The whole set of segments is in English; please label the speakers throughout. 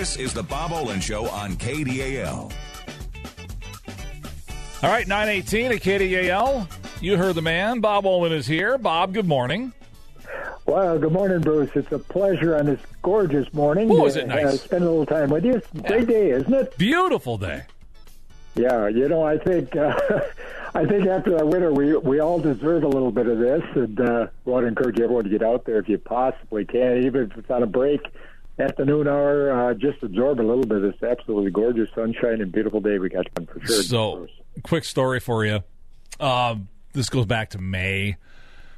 Speaker 1: This is the Bob Olen Show on KDAL.
Speaker 2: All right, 918 at KDAL. You heard the man. Bob Olen is here. Bob, good morning.
Speaker 3: Well, good morning, Bruce. It's a pleasure on this gorgeous morning.
Speaker 2: Oh, is it
Speaker 3: to,
Speaker 2: nice?
Speaker 3: Uh, spend a little time with you. It's a great day, isn't it?
Speaker 2: Beautiful day.
Speaker 3: Yeah, you know, I think uh, I think after that winter, we we all deserve a little bit of this, and uh, want to encourage everyone to get out there if you possibly can, even if it's on a break at the noon hour. Uh, just absorb a little bit of this absolutely gorgeous sunshine and beautiful day we got on for sure.
Speaker 2: So, quick story for you. Um, this goes back to May.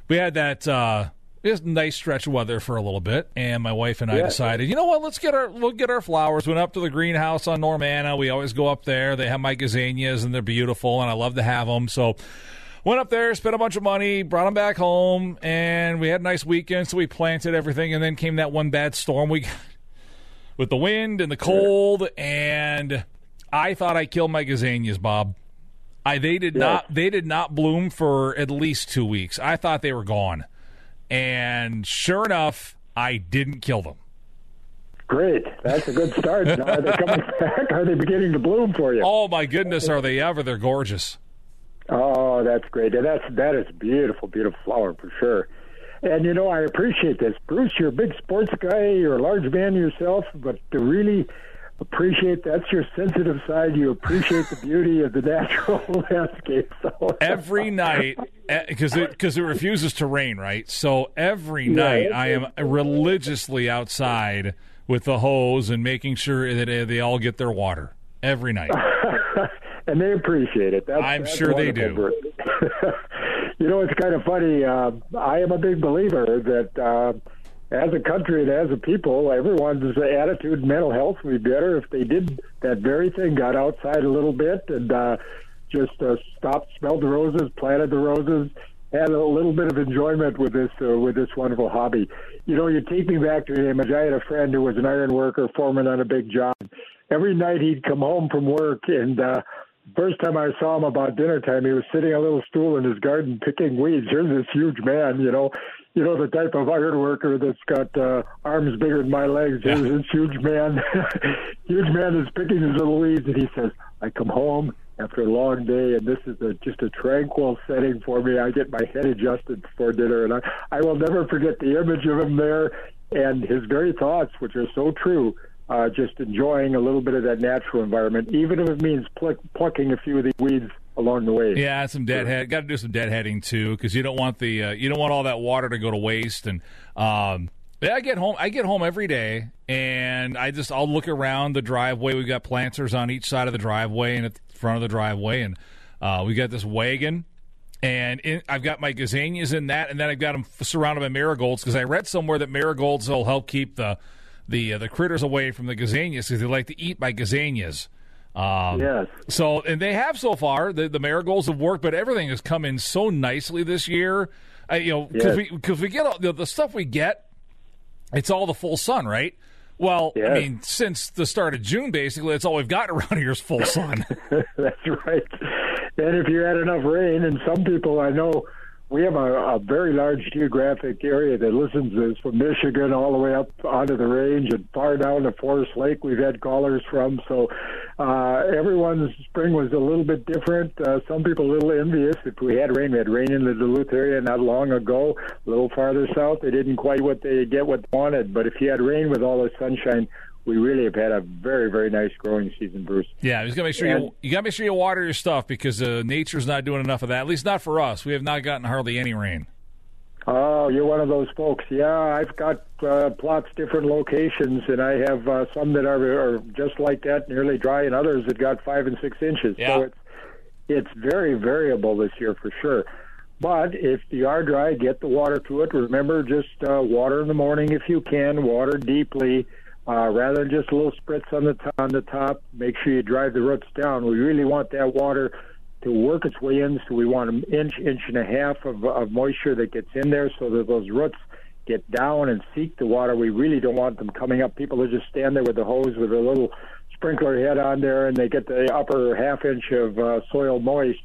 Speaker 2: We had that uh, this nice stretch of weather for a little bit, and my wife and I
Speaker 3: Yeah.
Speaker 2: decided, you know what, let's get our we'll get our flowers. Went up to the greenhouse on Normanna. We always go up there. They have my gazanias, and they're beautiful, and I love to have them. So. Went up there, spent a bunch of money, brought them back home, and we had a nice weekend. So we planted everything, and then came that one bad storm we with the wind and the cold, and I thought I killed my gazanias, Bob. I they did not they did not bloom for at least two weeks. I thought they were gone, and sure enough, I didn't kill them.
Speaker 3: Great, that's a good start. now, are they coming back? Are they beginning to bloom for you?
Speaker 2: Oh my goodness, are they ever? They're gorgeous.
Speaker 3: Oh, that's great. That's that is beautiful, beautiful flower for sure. And you know, I appreciate this, Bruce. You're a big sports guy. You're a large man yourself, but to really appreciate that's your sensitive side. You appreciate the beauty of the natural landscape. So
Speaker 2: Every night, because it because it refuses to rain, right? So every night, I am religiously outside with the hose and making sure that uh, they all get their water every night.
Speaker 3: and they appreciate it. That's,
Speaker 2: I'm
Speaker 3: that's
Speaker 2: sure they
Speaker 3: Bruce. you know, it's kind of funny. Uh, I am a big believer that uh, as a country and as a people, everyone's attitude and mental health would be better if they did that very thing, got outside a little bit and uh, just uh, stopped, smelled the roses, planted the roses, had a little bit of enjoyment with this uh, with this wonderful hobby. You know, you take me back to an image. I had a friend who was an iron worker, foreman on a big job. Every night he'd come home from work, and uh, first time I saw him about dinner time, he was sitting on a little stool in his garden picking weeds. Here's this huge man, you know, you know the type of iron worker that's got uh, arms bigger than my legs. Here's this huge man, huge man is picking his little weeds, and he says, "I come home." After a long day, and this is a, just a tranquil setting for me. I get my head adjusted before dinner, and I, I will never forget the image of him there and his very thoughts, which are so true. Uh, just enjoying a little bit of that natural environment, even if it means pluck, plucking a few of the weeds along the way.
Speaker 2: Yeah, some deadhead. Got to do some deadheading too, because you don't want the uh, you don't want all that water to go to waste. And um, yeah, I get home. I get home every day, and I just I'll look around the driveway. We've got planters on each side of the driveway and at the front of the driveway, and uh, we got this wagon. And in, I've got my gazanias in that, and then I've got them surrounded by marigolds because I read somewhere that marigolds will help keep the the uh, the critters away from the gazanias because they like to eat my gazanias. Um,
Speaker 3: Yes.
Speaker 2: So, and they have so far. The, the marigolds have worked, but everything has come in so nicely this year. Uh, you know, because
Speaker 3: Yes.
Speaker 2: we because we get all, the, the stuff we get, it's all the full sun, right? Well, I mean, since the start of June, basically, that's all we've got around here is full sun.
Speaker 3: That's right. And if you had enough rain, and some people I know, we have a, a very large geographic area that listens to this from Michigan all the way up onto the range and far down to Forest Lake. We've had callers from. So uh, everyone's spring was a little bit different. Uh, some people a little envious. If we had rain, we had rain in the Duluth area not long ago. A little farther south, they didn't quite what they get what they wanted. But if you had rain with all the sunshine, we really have had a very very nice growing season, Bruce.
Speaker 2: yeah, you just gotta make sure you you gotta make sure you water your stuff because uh, nature's not doing enough of that. At least not for us. We have not gotten hardly any rain.
Speaker 3: Oh, you're one of those folks. Yeah, I've got uh, plots different locations, and I have uh, some that are, are just like that, nearly dry, and others that got five and six inches.
Speaker 2: Yeah.
Speaker 3: So it's it's very variable this year for sure. But if you are dry, get the water to it. Remember, just uh, water in the morning if you can. Water deeply, uh, rather than just a little spritz on the top, on the top. Make sure you drive the roots down. We really want that water to work its way in. So we want an inch, inch and a half of, of moisture that gets in there, so that those roots get down and seek the water. We really don't want them coming up. People that just stand there with the hose with a little sprinkler head on there, and they get the upper half inch of uh, soil moist.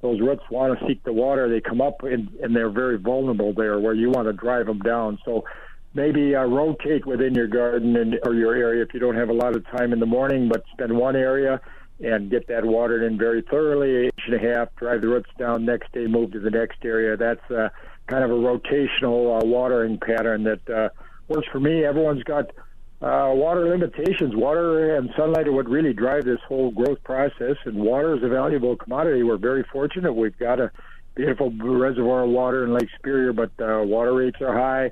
Speaker 3: Those roots want to seek the water. They come up and, and they're very vulnerable there, where you want to drive them down. So maybe uh, rotate within your garden and, or your area if you don't have a lot of time in the morning, but spend one area and get that watered in very thoroughly, inch and a half, drive the roots down, next day move to the next area. That's uh, kind of a rotational uh, watering pattern that uh, works for me. Everyone's got uh, water limitations. Water and sunlight are what really drive this whole growth process, and water is a valuable commodity. We're very fortunate. We've got a beautiful reservoir of water in Lake Superior, but uh, water rates are high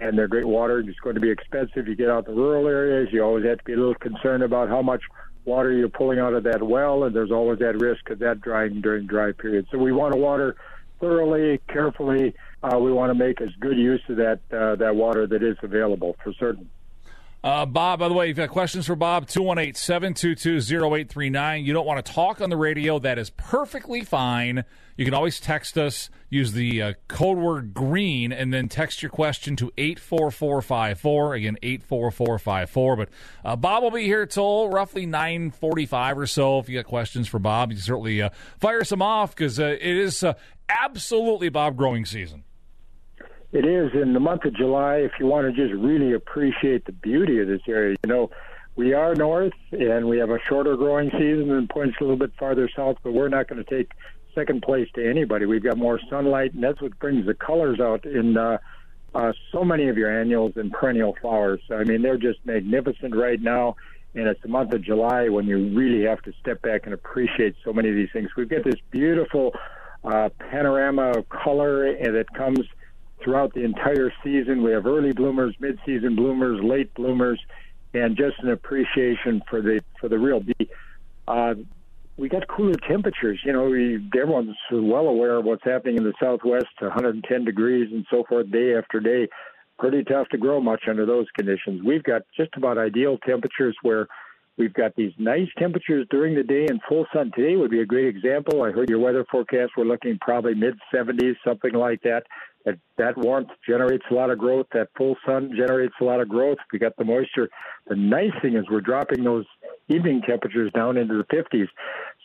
Speaker 3: and their great water is going to be expensive. You get out the rural areas, you always have to be a little concerned about how much water you're pulling out of that well, and there's always that risk of that drying during dry periods. So we want to water thoroughly, carefully. Uh, we want to make as good use of that uh, that water that is available for certain.
Speaker 2: Uh, Bob, by the way, if you've got questions for Bob, 218 722 0839. You don't want to talk on the radio. That is perfectly fine. You can always text us, use the uh, code word green, and then text your question to 84454. Again, 84454. But uh, Bob will be here till roughly 945 or so. If you got questions for Bob, you can certainly uh, fire some off because uh, it is uh, absolutely Bob growing season.
Speaker 3: It is in the month of July. If you want to just really appreciate the beauty of this area, you know, we are north and we have a shorter growing season and points a little bit farther south, but we're not going to take second place to anybody. We've got more sunlight, and that's what brings the colors out in uh, uh, so many of your annuals and perennial flowers. I mean, they're just magnificent right now. And it's the month of July when you really have to step back and appreciate so many of these things. We've got this beautiful uh, panorama of color that comes throughout the entire season. We have early bloomers, mid-season bloomers, late bloomers, and just an appreciation for the for the real beauty. Uh, we got cooler temperatures. You know, we, everyone's well aware of what's happening in the Southwest, 110 degrees and so forth, day after day. Pretty tough to grow much under those conditions. We've got just about ideal temperatures where we've got these nice temperatures during the day and full sun. Today would be a great example. I heard your weather forecast. We're looking probably mid 70s, something like that. That, that warmth generates a lot of growth. That full sun generates a lot of growth. We got the moisture. The nice thing is we're dropping those evening temperatures down into the 50s.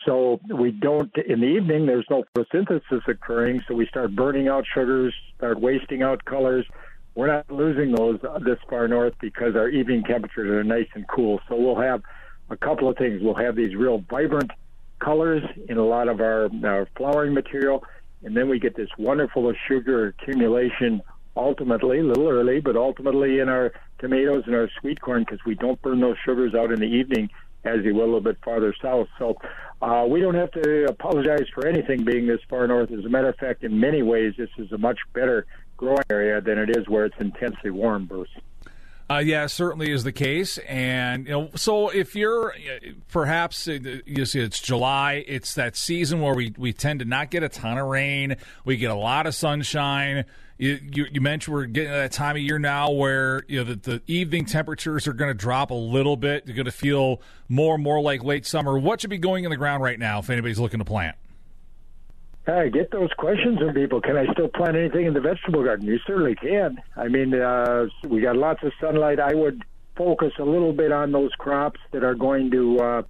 Speaker 3: So we don't, in the evening, there's no photosynthesis occurring. So we start burning out sugars, start wasting out colors. We're not losing those this far north because our evening temperatures are nice and cool. So we'll have a couple of things. We'll have these real vibrant colors in a lot of our, our flowering material and then we get this wonderful sugar accumulation ultimately, a little early, but ultimately in our tomatoes and our sweet corn because we don't burn those sugars out in the evening as you will a little bit farther south. So uh, we don't have to apologize for anything being this far north. As a matter of fact, in many ways, this is a much better growing area than it is where it's intensely warm, Bruce.
Speaker 2: Uh, yeah, certainly is the case, and you know, so if you're perhaps uh, you see it's July, it's that season where we we tend to not get a ton of rain, we get a lot of sunshine. You, you, you mentioned we're getting that time of year now where you know the, the evening temperatures are going to drop a little bit. You're going to feel more and more like late summer. What should be going in the ground right now if anybody's looking to plant?
Speaker 3: I get those questions from people. Can I still plant anything in the vegetable garden? You certainly can. I mean, uh, we got lots of sunlight. I would focus a little bit on those crops that are going to uh,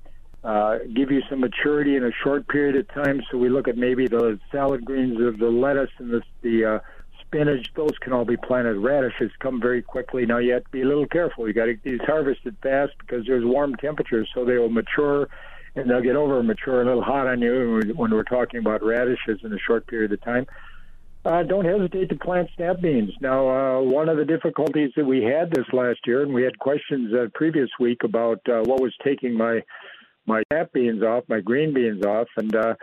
Speaker 3: uh, give you some maturity in a short period of time. So we look at maybe the salad greens, of the lettuce, and the, the uh, spinach. Those can all be planted. Radishes come very quickly. Now you have to be a little careful. You got to get these harvested fast because there's warm temperatures, so they will mature and they'll get over mature a little hot on you when we're talking about radishes in a short period of time. Uh, don't hesitate to plant snap beans. Now, uh, one of the difficulties that we had this last year, and we had questions uh, previous week about uh, what was taking my my snap beans off, my green beans off, and uh,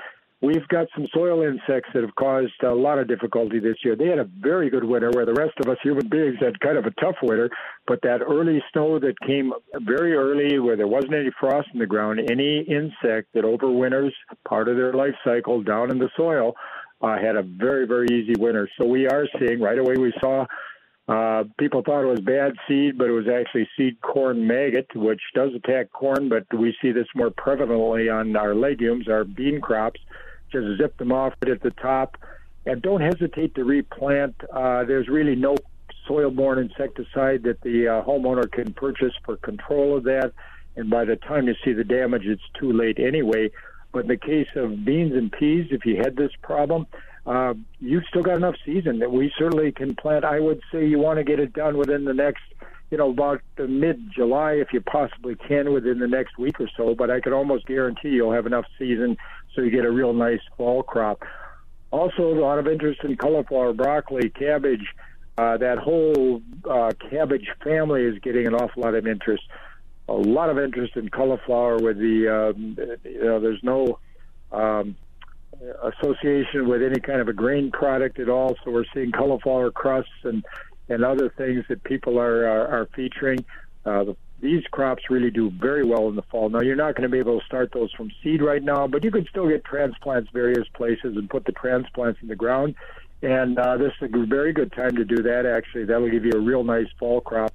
Speaker 3: We've got some soil insects that have caused a lot of difficulty this year. They had a very good winter where the rest of us human beings had kind of a tough winter, but that early snow that came very early where there wasn't any frost in the ground, any insect that overwinters part of their life cycle down in the soil uh, had a very, very easy winter. So we are seeing right away, we saw uh, people thought it was bad seed, but it was actually seed corn maggot, which does attack corn, but we see this more prevalently on our legumes, our bean crops just zip them off right at the top. And don't hesitate to replant. Uh, there's really no soil-borne insecticide that the uh, homeowner can purchase for control of that. And by the time you see the damage, it's too late anyway. But in the case of beans and peas, if you had this problem, uh, you've still got enough season that we certainly can plant. I would say you want to get it done within the next, you know, about the mid July if you possibly can within the next week or so. But I could almost guarantee you'll have enough season so you get a real nice fall crop. Also, a lot of interest in cauliflower, broccoli, cabbage. Uh, that whole uh, cabbage family is getting an awful lot of interest. A lot of interest in cauliflower with the, um, you know, there's no um, association with any kind of a grain product at all. So we're seeing cauliflower crusts and, and other things that people are, are, are featuring. Uh, the these crops really do very well in the fall. Now, you're not going to be able to start those from seed right now, but you can still get transplants various places and put the transplants in the ground. And uh, this is a very good time to do that, actually. That'll give you a real nice fall crop.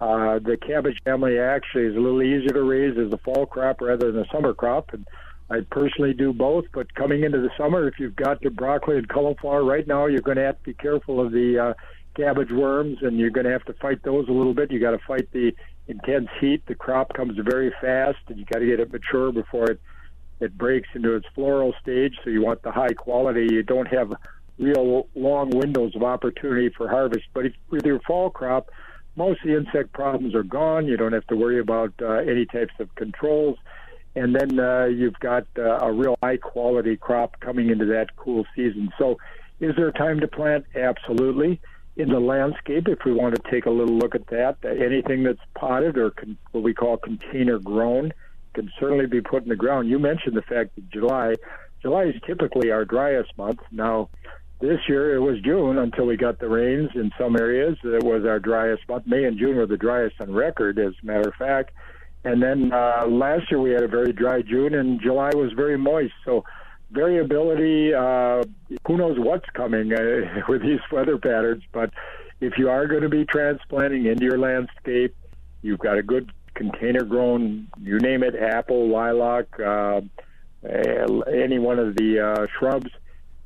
Speaker 3: Uh, the cabbage family actually is a little easier to raise as a fall crop rather than a summer crop. And I personally do both, but coming into the summer, if you've got the broccoli and cauliflower right now, you're going to have to be careful of the uh, cabbage worms, and you're going to have to fight those a little bit. You got to fight the intense heat. The crop comes very fast, and you got to get it mature before it it breaks into its floral stage. So you want the high quality. You don't have real long windows of opportunity for harvest. But if, with your fall crop, most of the insect problems are gone. You don't have to worry about uh, any types of controls. And then uh, you've got uh, a real high quality crop coming into that cool season. So, is there time to plant? Absolutely in the landscape, if we want to take a little look at that, anything that's potted or con- what we call container grown can certainly be put in the ground. You mentioned the fact that July, July is typically our driest month. Now, this year it was June until we got the rains in some areas. It was our driest month. May and June were the driest on record, as a matter of fact. And then uh, last year we had a very dry June, and July was very moist. So variability. Uh, who knows what's coming uh, with these weather patterns? But if you are going to be transplanting into your landscape, you've got a good container grown, you name it, apple, lilac, uh, any one of the uh, shrubs.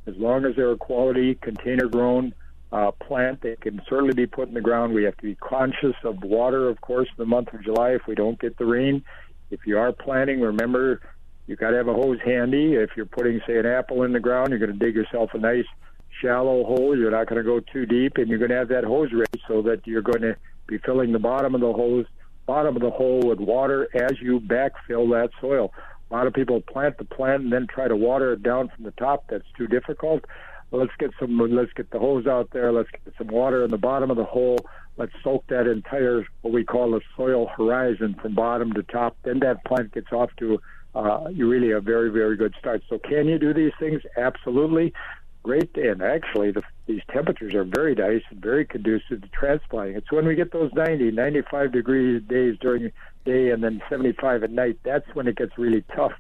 Speaker 3: As long as they're a quality container grown uh, plant, they can certainly be put in the ground. We have to be conscious of water, of course, in the month of July if we don't get the rain. If you are planting, remember you got to have a hose handy. If you're putting, say, an apple in the ground, you're going to dig yourself a nice shallow hole. You're not going to go too deep, and you're going to have that hose ready so that you're going to be filling the bottom of the hose, bottom of the hole with water as you backfill that soil. A lot of people plant the plant and then try to water it down from the top. That's too difficult. Let's get some. Let's get the hose out there. Let's get some water in the bottom of the hole. Let's soak that entire what we call the soil horizon from bottom to top. Then that plant gets off to uh, you really a very, very good start. So, can you do these things? Absolutely. Great. And actually, the, these temperatures are very nice and very conducive to transplanting. It's when we get those 90, 95 degree days during the day and then 75 at night, that's when it gets really tough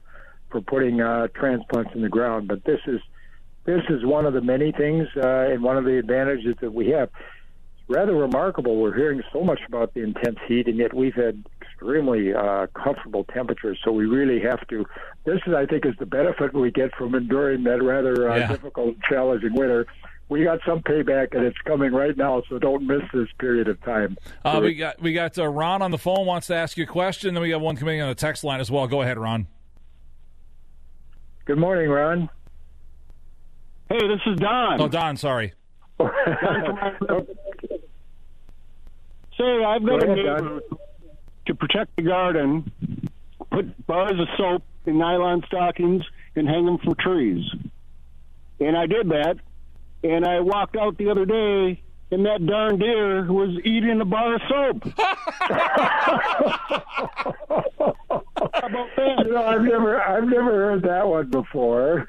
Speaker 3: for putting uh, transplants in the ground. But this is this is one of the many things uh, and one of the advantages that we have rather remarkable. We're hearing so much about the intense heat, and yet we've had extremely uh, comfortable temperatures. So we really have to. This is, I think, is the benefit we get from enduring that rather uh, yeah. difficult, challenging winter. We got some payback, and it's coming right now. So don't miss this period of time.
Speaker 2: Uh, we got we got uh, Ron on the phone wants to ask you a question. Then we got one coming on the text line as well. Go ahead, Ron.
Speaker 3: Good morning, Ron.
Speaker 4: Hey, this is Don.
Speaker 2: Oh, Don. Sorry.
Speaker 4: Say, I've got a neighbor to protect the garden, put bars of soap in nylon stockings and hang them from trees. And I did that, and I walked out the other day, and that darn deer was eating a bar of soap. How about that?
Speaker 3: You know, I've never, I've never heard that one before.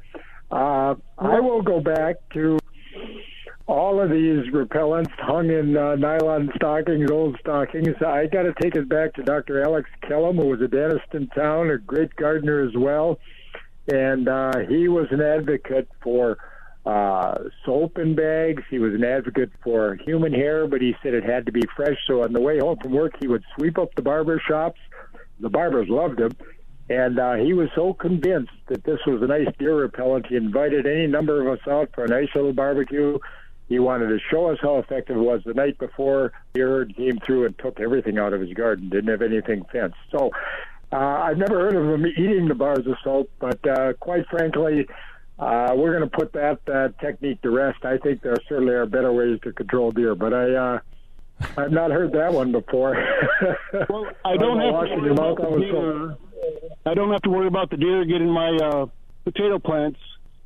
Speaker 3: Uh, I will go back to all of these repellents hung in uh, nylon stockings, old stockings. I got to take it back to Dr. Alex Kellum, who was a dentist in town, a great gardener as well. And uh, he was an advocate for uh, soap in bags. He was an advocate for human hair, but he said it had to be fresh. So on the way home from work, he would sweep up the barber shops. The barbers loved him. And uh, he was so convinced that this was a nice deer repellent, he invited any number of us out for a nice little barbecue he wanted to show us how effective it was. The night before, the herd came through and took everything out of his garden. Didn't have anything fenced. So uh, I've never heard of him eating the bars of soap, but uh, quite frankly, uh, we're going to put that uh, technique to rest. I think there certainly are better ways to control deer, but I uh, I've not heard that one before.
Speaker 4: well, I don't have to worry about the deer. I don't have to worry about the deer getting my uh, potato plants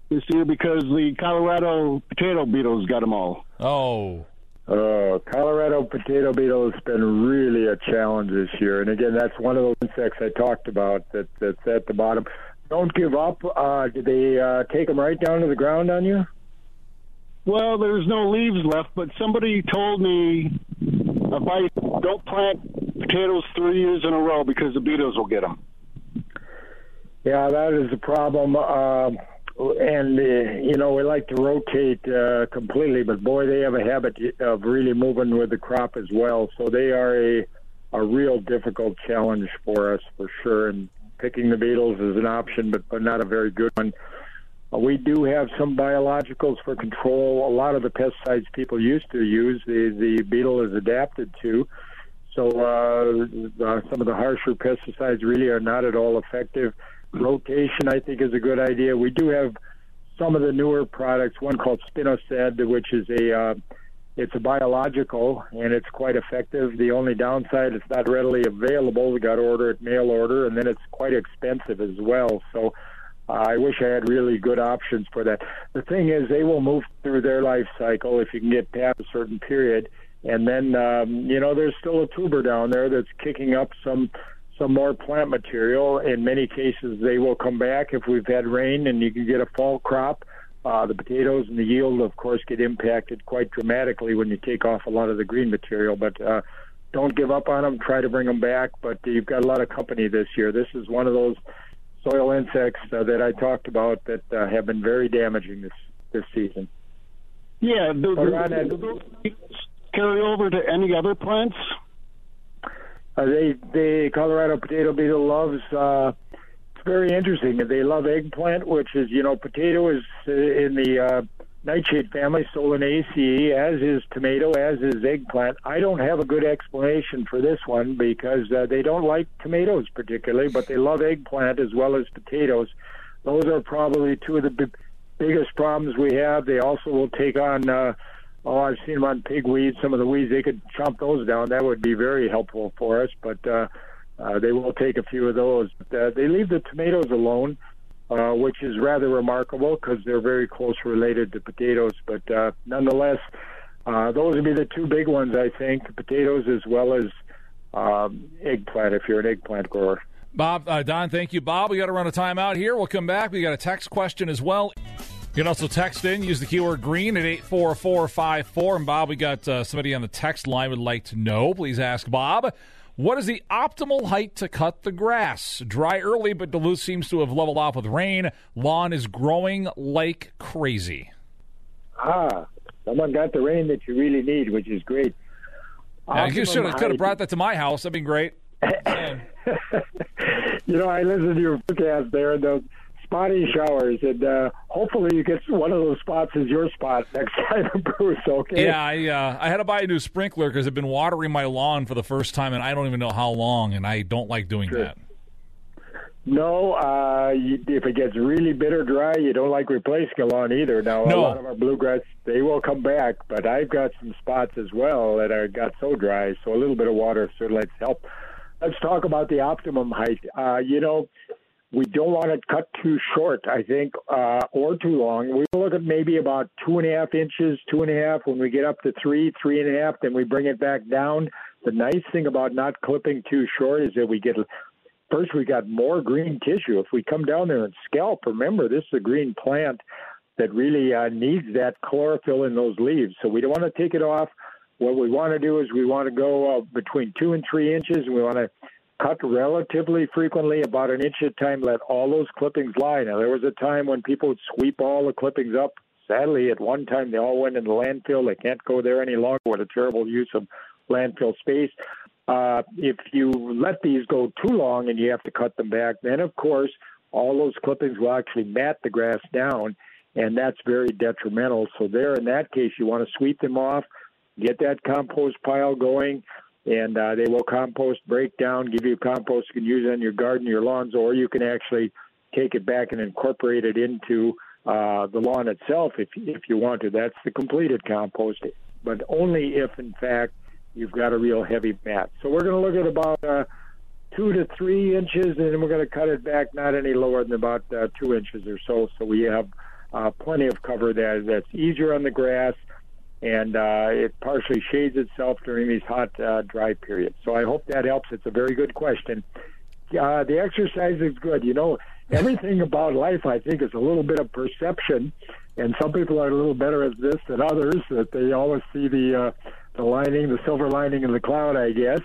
Speaker 4: this year because the Colorado potato beetles got them all.
Speaker 2: Oh.
Speaker 3: Oh, Colorado potato beetle has been really a challenge this year, and again, that's one of those insects I talked about that that's at the bottom. Don't give up. Uh, did they uh, take them right down to the ground on you?
Speaker 4: Well, there's no leaves left, but somebody told me if I don't plant potatoes three years in a row because the beetles will get them.
Speaker 3: Yeah, that is a problem. Uh, and uh, you know we like to rotate uh, completely, but boy, they have a habit of really moving with the crop as well. So they are a a real difficult challenge for us for sure. And picking the beetles is an option, but but not a very good one. Uh, we do have some biologicals for control. A lot of the pesticides people used to use, the the beetle is adapted to. So uh, uh, some of the harsher pesticides really are not at all effective rotation, I think, is a good idea. We do have some of the newer products. One called Spinosad, which is a uh, it's a biological and it's quite effective. The only downside, it's not readily available. We got to order it mail order, and then it's quite expensive as well. So. Uh, I wish I had really good options for that. The thing is, they will move through their life cycle if you can get past a certain period, and then um, you know there's still a tuber down there that's kicking up some some more plant material. In many cases, they will come back if we've had rain and you can get a fall crop. Uh, the potatoes and the yield, of course, get impacted quite dramatically when you take off a lot of the green material. But uh, don't give up on them. Try to bring them back. But you've got a lot of company this year. This is one of those soil insects uh, that I talked about that uh, have been very damaging this this season.
Speaker 4: Yeah, do, do, do, carry over to any other plants?
Speaker 3: Uh, they the Colorado potato beetle loves. Uh, it's very interesting. They love eggplant, which is you know potato is uh, in the uh, nightshade family, Solanaceae, as is tomato, as is eggplant. I don't have a good explanation for this one because uh, they don't like tomatoes particularly, but they love eggplant as well as potatoes. Those are probably two of the b- biggest problems we have. They also will take on uh, oh, I've seen them on pigweed. Some of the weeds they could chomp those down. That would be very helpful for us. But uh, uh, they will take a few of those. Uh, they leave the tomatoes alone, uh, which is rather remarkable because they're very close related to potatoes. But uh, nonetheless, uh, those would be the two big ones, I think: potatoes as well as um, eggplant. If you're an eggplant grower.
Speaker 2: Bob, uh, Don, thank you, Bob. We got to run a timeout here. We'll come back. We got a text question as well. You can also text in, use the keyword green at 84454. And Bob, we got uh, somebody on the text line would like to know. Please ask Bob. What is the optimal height to cut the grass? Dry early, but Duluth seems to have leveled off with rain. Lawn is growing like crazy.
Speaker 3: Ah, someone got the rain that you really need, which is great.
Speaker 2: Yeah, you should have, could have brought that to my house. That'd be great.
Speaker 3: you know, I listened to your podcast there, and those spotty showers, and uh, hopefully you get one of those spots as your spot next time, Bruce. Okay.
Speaker 2: Yeah, I uh, I had to buy a new sprinkler because I've been watering my lawn for the first time, and I don't even know how long, and I don't like doing sure. that.
Speaker 3: No, uh, you, if it gets really bitter dry, you don't like replacing a lawn either. Now,
Speaker 2: no.
Speaker 3: a lot of our bluegrass, they will come back, but I've got some spots as well that are got so dry, so a little bit of water certainly helps. Let's talk about the optimum height. Uh, you know, we don't want to cut too short, I think, uh, or too long. We look at maybe about two and a half inches, two and a half. When we get up to three, three and a half, then we bring it back down. The nice thing about not clipping too short is that we get first we got more green tissue. If we come down there and scalp, remember this is a green plant that really uh, needs that chlorophyll in those leaves. So we don't want to take it off. What we want to do is we want to go uh, between two and three inches, and we want to cut relatively frequently, about an inch at a time, let all those clippings lie. Now, there was a time when people would sweep all the clippings up. Sadly, at one time, they all went in the landfill. They can't go there any longer. What a terrible use of landfill space. Uh, if you let these go too long and you have to cut them back, then, of course, all those clippings will actually mat the grass down, and that's very detrimental. So, there, in that case, you want to sweep them off, get that compost pile going and uh, they will compost, break down, give you compost you can use on your garden, your lawns, or you can actually take it back and incorporate it into uh, the lawn itself if if you want to. That's the completed compost, but only if in fact you've got a real heavy mat. So we're going to look at about uh, two to three inches, and then we're going to cut it back not any lower than about uh, two inches or so. So we have uh, plenty of cover there that's easier on the grass, and uh, it partially shades itself during these hot, uh, dry periods. So I hope that helps. It's a very good question. Uh, the exercise is good. You know, everything about life, I think, is a little bit of perception, and some people are a little better at this than others. That they always see the uh, the lining, the silver lining in the cloud, I guess.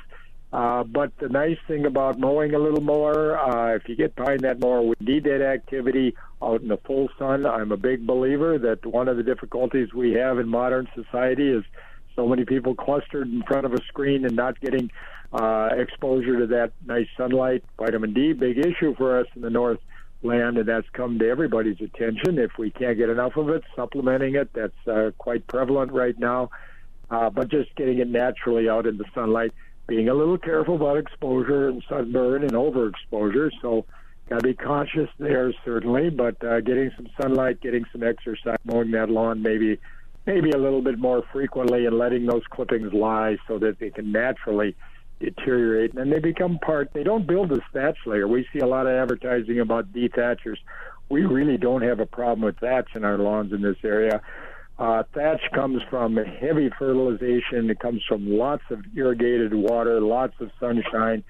Speaker 3: Uh, but the nice thing about mowing a little more, uh, if you get behind that mower, we need that activity out in the full sun. I'm a big believer that one of the difficulties we have in modern society is so many people clustered in front of a screen and not getting uh, exposure to that nice sunlight. Vitamin D, big issue for us in the North land, and that's come to everybody's attention. If we can't get enough of it, supplementing it, that's uh, quite prevalent right now. Uh, but just getting it naturally out in the sunlight being a little careful about exposure and sunburn and overexposure. So, got to be conscious there certainly, but uh, getting some sunlight, getting some exercise, mowing that lawn maybe maybe a little bit more frequently, and letting those clippings lie so that they can naturally deteriorate and they become part. They don't build a thatch layer. We see a lot of advertising about dethatchers. We really don't have a problem with thatch in our lawns in this area. Uh, thatch comes from heavy fertilization. It comes from lots of irrigated water, lots of sunshine.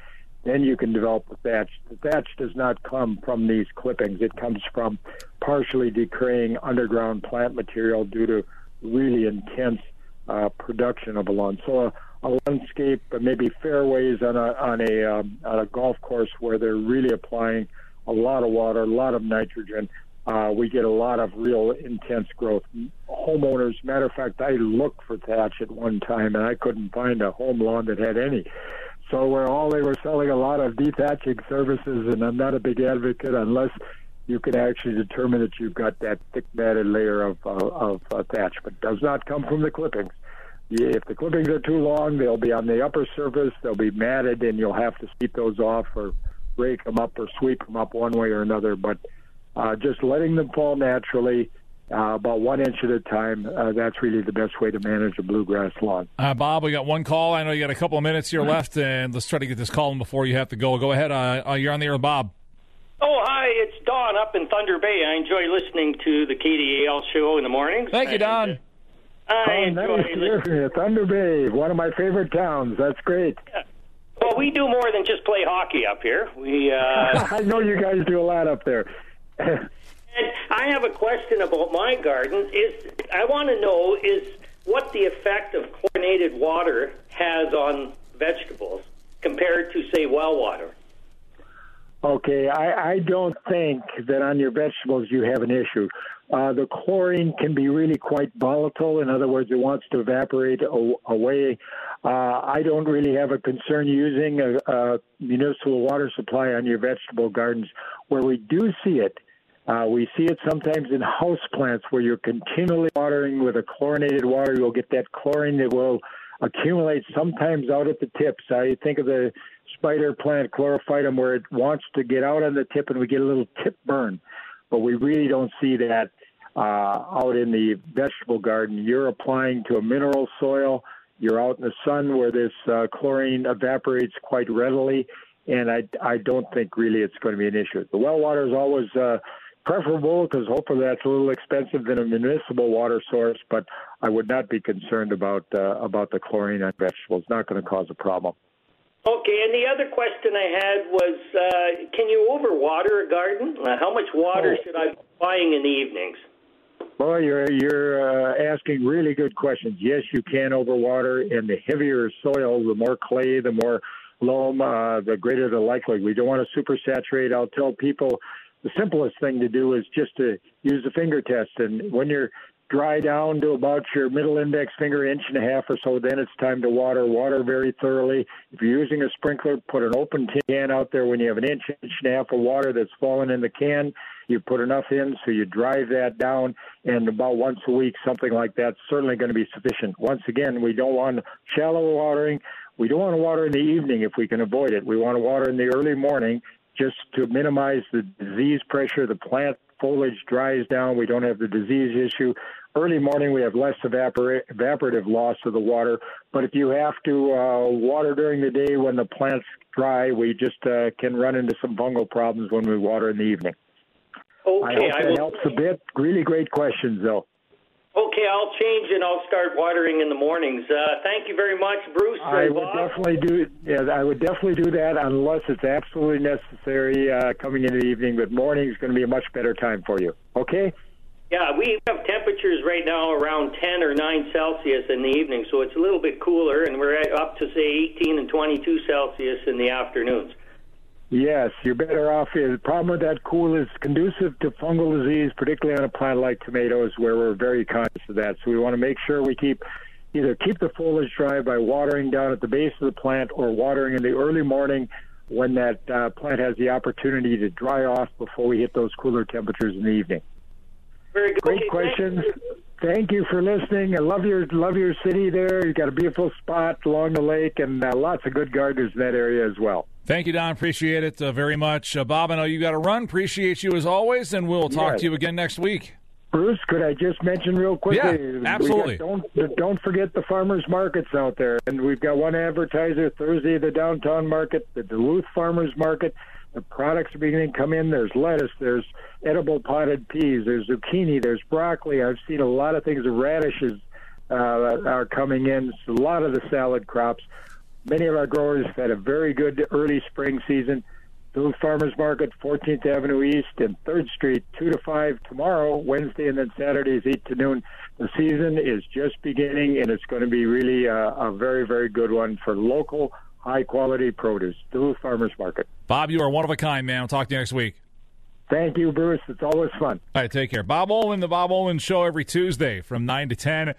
Speaker 3: Then you can develop the thatch. The thatch does not come from these clippings. It comes from partially decaying underground plant material due to really intense uh, production of a lawn. So a, a landscape, maybe fairways on a on a um, on a golf course where they're really applying a lot of water, a lot of nitrogen uh, we get a lot of real intense growth. Homeowners, matter of fact, I looked for thatch at one time and I couldn't find a home lawn that had any. So where all they were selling a lot of dethatching services, and I'm not a big advocate unless you can actually determine that you've got that thick matted layer of uh, of uh, thatch, but does not come from the clippings. If the clippings are too long, they'll be on the upper surface. They'll be matted, and you'll have to sweep those off or rake them up or sweep them up one way or another. But uh, just letting them fall naturally. Uh, about one inch at a time. Uh, that's really the best way to manage a bluegrass lawn.
Speaker 2: Uh, Bob, we got one call. I know you got a couple of minutes here left, and let's try to get this call in before you have to go. Go ahead. Uh, uh, you're on the air Bob.
Speaker 5: Oh, hi. It's Don up in Thunder Bay. I enjoy listening to the KDAL show in the mornings.
Speaker 2: Thank you, Don.
Speaker 5: I
Speaker 3: oh,
Speaker 5: enjoy
Speaker 3: nice to hear from you. Thunder Bay, one of my favorite towns. That's great.
Speaker 5: Well, we do more than just play hockey up here. We.
Speaker 3: I know you guys do a lot up there.
Speaker 5: And I have a question about my garden. Is I want to know is what the effect of chlorinated water has on vegetables compared to say well water.
Speaker 3: Okay, I, I don't think that on your vegetables you have an issue. Uh, the chlorine can be really quite volatile. In other words, it wants to evaporate away. Uh, I don't really have a concern using a, a municipal water supply on your vegetable gardens. Where we do see it uh, we see it sometimes in house plants where you're continually watering with a chlorinated water. You'll get that chlorine that will accumulate sometimes out at the tips. I think of the spider plant chlorophytum where it wants to get out on the tip and we get a little tip burn. But we really don't see that uh, out in the vegetable garden. You're applying to a mineral soil. You're out in the sun where this uh, chlorine evaporates quite readily. And I, I don't think really it's going to be an issue. The well water is always uh, preferable because hopefully that's a little expensive than a municipal water source. But I would not be concerned about uh, about the chlorine on vegetables. Not going to cause a problem.
Speaker 5: Okay, and the other question I had was, uh, can you overwater a garden? Uh, how much water oh. should I be buying in the evenings?
Speaker 3: Well, you're you're uh, asking really good questions. Yes, you can overwater, and the heavier soil, the more clay, the more loam, uh, the greater the likelihood. We don't want to supersaturate. I'll tell people the simplest thing to do is just to use the finger test. And when you're dry down to about your middle index finger, inch and a half or so, then it's time to water. Water very thoroughly. If you're using a sprinkler, put an open can out there when you have an inch, inch and a half of water that's fallen in the can. You put enough in so you drive that down, and about once a week, something like that's certainly going to be sufficient. Once again, we don't want shallow watering. We don't want to water in the evening if we can avoid it. We want to water in the early morning just to minimize the disease pressure, the plant foliage dries down. We don't have the disease issue. Early morning, we have less evapor- evaporative loss of the water. But if you have to uh, water during the day when the plant's dry, we just uh, can run into some fungal problems when we water in the evening.
Speaker 5: Okay,
Speaker 3: I hope
Speaker 5: I
Speaker 3: that
Speaker 5: will,
Speaker 3: helps a bit. Really great questions, though.
Speaker 5: Okay, I'll change and I'll start watering in the mornings. Uh, thank you very much, Bruce.
Speaker 3: I would
Speaker 5: Bob.
Speaker 3: definitely do. Yeah, I would definitely do that unless it's absolutely necessary uh, coming in the evening. But morning is going to be a much better time for you. Okay.
Speaker 5: Yeah, we have temperatures right now around 10 or 9 Celsius in the evening, so it's a little bit cooler, and we're at up to say 18 and 22 Celsius in the afternoons.
Speaker 3: Yes, you're better off. The problem with that cool is conducive to fungal disease, particularly on a plant like tomatoes, where we're very conscious of that. So we want to make sure we keep either keep the foliage dry by watering down at the base of the plant or watering in the early morning when that uh, plant has the opportunity to dry off before we hit those cooler temperatures in the evening.
Speaker 5: Very good.
Speaker 3: Great
Speaker 5: Okay,
Speaker 3: questions.
Speaker 5: thank you.
Speaker 3: Thank you for listening. I love your love your city there. You've got a beautiful spot along the lake and uh, lots of good gardeners in that area as well.
Speaker 2: Thank you, Don. Appreciate it uh, very much. Uh, Bob, I know you got to run. Appreciate you as always, and we'll talk
Speaker 3: Yes.
Speaker 2: to you again next week.
Speaker 3: Bruce, could I just mention real quickly?
Speaker 2: Yeah, absolutely.
Speaker 3: got- don't don't forget the farmers markets out there, and we've got one advertiser Thursday, the downtown market, the Duluth farmers market. The products are beginning to come in. There's lettuce, there's edible podded peas, there's zucchini, there's broccoli. I've seen a lot of things. The radishes uh, are coming in. It's A lot of the salad crops. Many of our growers had a very good early spring season. Duluth Farmers Market, 14th Avenue East and 3rd Street, 2 to 5 tomorrow, Wednesday, and then Saturday is 8 to noon. The season is just beginning, and it's going to be really a, a very, very good one for local, high quality produce. Duluth Farmers Market.
Speaker 2: Bob, you are one of a kind, man. I'll talk to you next week.
Speaker 3: Thank you, Bruce. It's always fun.
Speaker 2: All right, take care. Bob Olen, the Bob Olen Show every Tuesday from 9 to 10